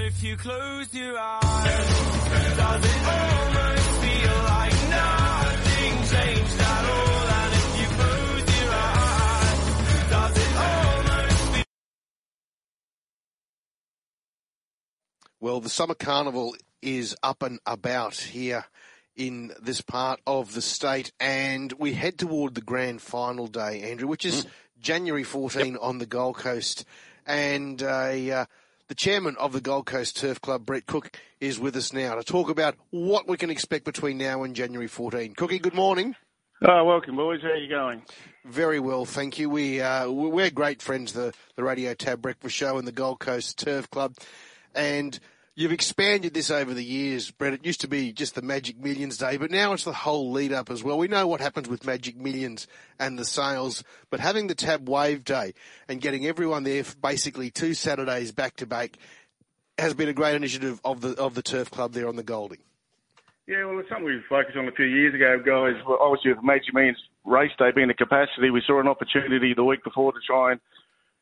But if you close your eyes, does it almost feel like nothing changed at all? And if you close your eyes, does it almost feel Well, the summer carnival is up and about here in this part of the state, and we head toward the grand final day, Andrew, which is January 14 on the Gold Coast. And uh, uh, the chairman of the Gold Coast Turf Club, Brett Cook, is with us now to talk about what we can expect between now and January 14. Cookie, good morning. Oh, welcome, boys. How are you going? Very well, thank you. We uh, we're great friends, the the Radio Tab Breakfast Show and the Gold Coast Turf Club, and you've expanded this over the years, Brett. It used to be just the Magic Millions Day, but now it's the whole lead up as well. We know what happens with Magic Millions and the sales, but having the Tab Wave Day and getting everyone there for basically two Saturdays back to back has been a great initiative of the of the Turf Club there on the Goldie. Yeah, well, it's something we focused on a few years ago, guys. Well, obviously, with Magic Millions race day being the capacity, we saw an opportunity the week before to try and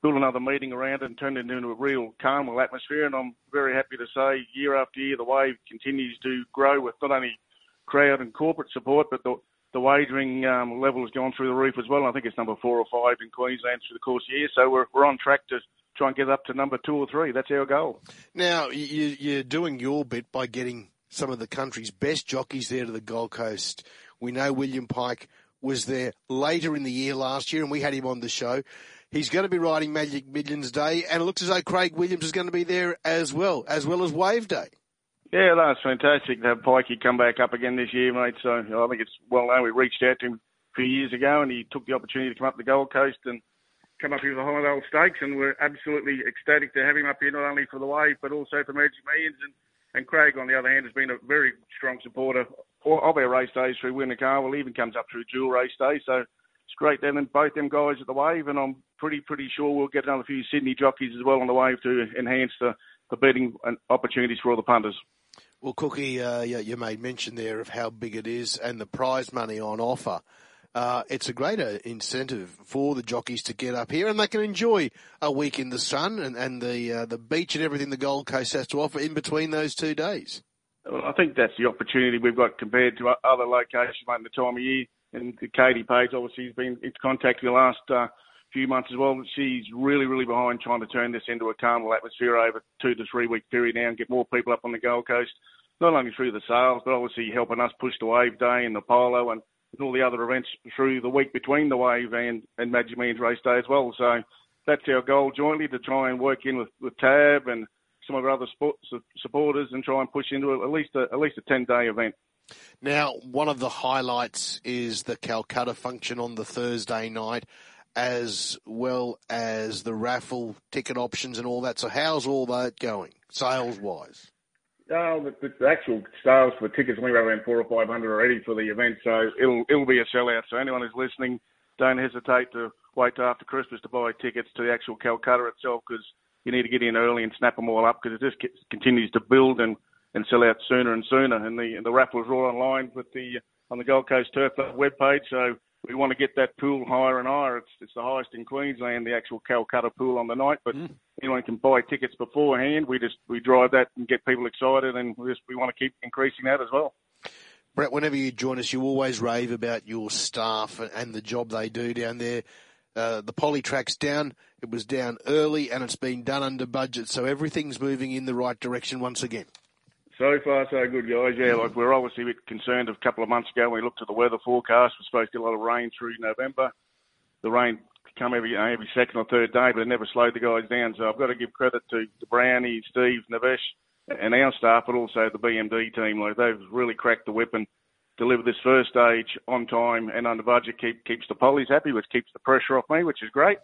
build another meeting around and turn it into a real carnival atmosphere. And I'm very happy to say, year after year, the wave continues to grow with not only crowd and corporate support, but the the wagering um, level has gone through the roof as well. I think it's number four or five in Queensland through the course of the year. So we're, we're on track to try and get up to number two or three. That's our goal. Now you, you're doing your bit by getting some of the country's best jockeys there to the Gold Coast. We know William Pike was there later in the year last year, and we had him on the show. He's going to be riding Magic Millions Day, and it looks as though Craig Williams is going to be there as well, as well as Wave Day. Yeah, that's fantastic to have Pikey come back up again this year, mate. So you know, I think it's well known. We reached out to him a few years ago, and he took the opportunity to come up to the Gold Coast and come up here for the Highvale Stakes, and we're absolutely ecstatic to have him up here, not only for the wave, but also for Magic Millions. And, and Craig, on the other hand, has been a very strong supporter of our race days through Winter Carnival, even comes up through Jewel race day. So it's great to have both them guys at the wave, and I'm pretty pretty sure we'll get another few Sydney jockeys as well on the wave to enhance the, the betting opportunities for all the punters. Well, Cookie, uh, you, you made mention there of how big it is and the prize money on offer. Uh, it's a greater incentive for the jockeys to get up here, and they can enjoy a week in the sun and, and the uh, the beach and everything the Gold Coast has to offer in between those two days. Well, I think that's the opportunity we've got compared to other locations, mate, in the time of year. And Katie Page, obviously, has been in contact the last uh, few months as well. She's really, really behind trying to turn this into a carnival atmosphere over two to three week period now and get more people up on the Gold Coast, not only through the sales, but obviously helping us push the Wave Day and the Polo and, and all the other events through the week between the Wave and, and Magic Millions Race Day as well. So that's our goal jointly to try and work in with, with Tab and some of our other sports supporters and try and push into at least a, at least a 10 day event. Now, one of the highlights is the Calcutta function on the Thursday night, as well as the raffle ticket options and all that. So, how's all that going, sales wise? Oh, uh, the, the actual sales for tickets only around four or five hundred already for the event, so it'll it'll be a sellout. So anyone who's listening, don't hesitate to wait after Christmas to buy tickets to the actual Calcutta itself because you need to get in early and snap them all up because it just continues to build and, and sell out sooner and sooner. And the the raffles are all online with the on the Gold Coast Turf Club webpage. So we want to get that pool higher and higher. It's it's the highest in Queensland, the actual Calcutta pool on the night. But mm. anyone can buy tickets beforehand. We just we drive that and get people excited, and we just we want to keep increasing that as well. Brett, whenever you join us, you always rave about your staff and the job they do down there. Uh, the poly track's down. It was down early, and it's been done under budget, so everything's moving in the right direction once again. So far, so good, guys. Yeah, like we're obviously a bit concerned. A couple of months ago, we looked at the weather forecast. We're supposed to get a lot of rain through November. The rain come every you know, every second or third day, but it never slowed the guys down. So I've got to give credit to, to Brownie, Steve, Navesh, and our staff, but also the BMD team. Like they've really cracked the whip and deliver this first stage on time and under budget keep, keeps the pollies happy, which keeps the pressure off me, which is great.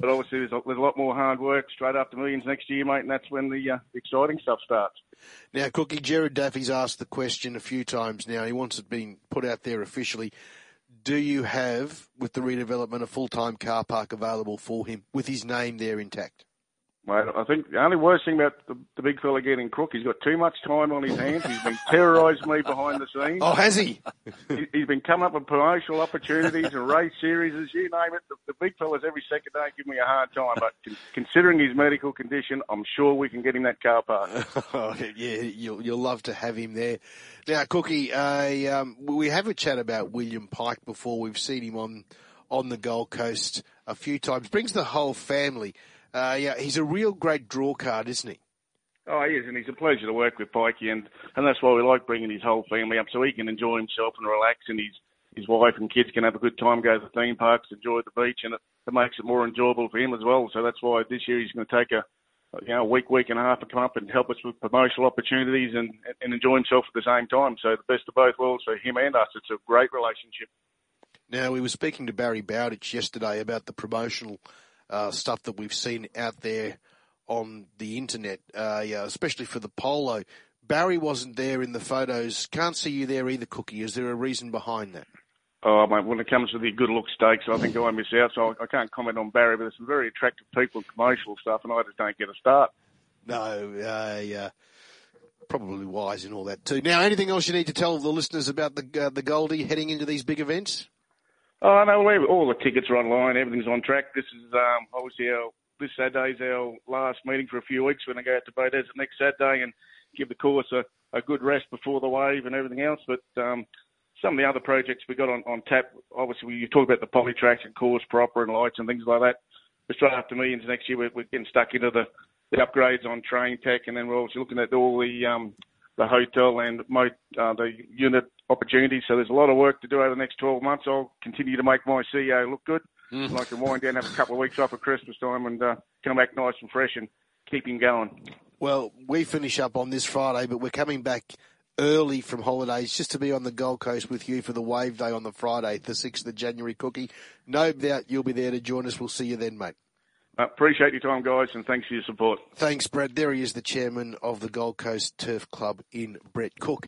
But obviously, there's a, there's a lot more hard work straight after millions next year, mate, and that's when the, uh, exciting stuff starts. Now, Cookie, Jared Daffy's asked the question a few times now. He wants it being put out there officially. Do you have, with the redevelopment, a full time car park available for him with his name there intact? Mate, I think the only worst thing about the, the big fella getting crook, he's got too much time on his hands. He's been terrorising me behind the scenes. Oh, has he? he, he's been coming up with promotional opportunities and race series, as you name it. The, the big fellas every second day give me a hard time. But considering his medical condition, I'm sure we can get him that car park. oh, yeah, you'll, you'll love to have him there. Now, Cookie, uh, um, we have a chat about William Pike before. We've seen him on on the Gold Coast a few times. Brings the whole family. Uh, yeah, he's a real great draw card, isn't he? Oh, he is, and he's a pleasure to work with, Pikey, and, and that's why we like bringing his whole family up so he can enjoy himself and relax, and his his wife and kids can have a good time, go to the theme parks, enjoy the beach, and it, it makes it more enjoyable for him as well. So that's why this year he's going to take a you know a week, week and a half to come up and help us with promotional opportunities and and enjoy himself at the same time. So the best of both worlds for him and us. It's a great relationship. Now we were speaking to Barry Bowditch yesterday about the promotional uh, stuff that we've seen out there on the internet, uh, yeah, especially for the polo. Barry wasn't there in the photos. Can't see you there either, Cookie. Is there a reason behind that? Oh, mate, when it comes to the good look stakes, I think I miss out, so I, can't comment on Barry, but there's some very attractive people in promotional stuff, and I just don't get a start. No, uh, yeah, probably wise in all that too. Now, anything else you need to tell the listeners about the uh, the Goldie heading into these big events? Oh no, all the tickets are online. Everything's on track. This is um, obviously our this Saturday's our last meeting for a few weeks. We're going to go out to Beaudesert next Saturday and give the course a, a good rest before the wave and everything else. But um, some of the other projects we got on, on tap, obviously you talk about the poly tracks and course proper and lights and things like that. We're straight after millions next year. We're, we're getting stuck into the, the upgrades on train tech, and then we're also looking at all the um, the hotel and mo- uh, the unit opportunities. So there's a lot of work to do over the next 12 months. I'll continue to make my CEO look good. Mm. I can wind down, have a couple of weeks off at Christmas time, and uh, come back nice and fresh and keep him going. Well, we finish up on this Friday, but we're coming back early from holidays just to be on the Gold Coast with you for the Wave Day on the Friday, the 6th of January, Cookie. No doubt you'll be there to join us. We'll see you then, mate. Uh, appreciate your time, guys, and thanks for your support. Thanks, Brett. There he is, the chairman of the Gold Coast Turf Club in Brett Cook.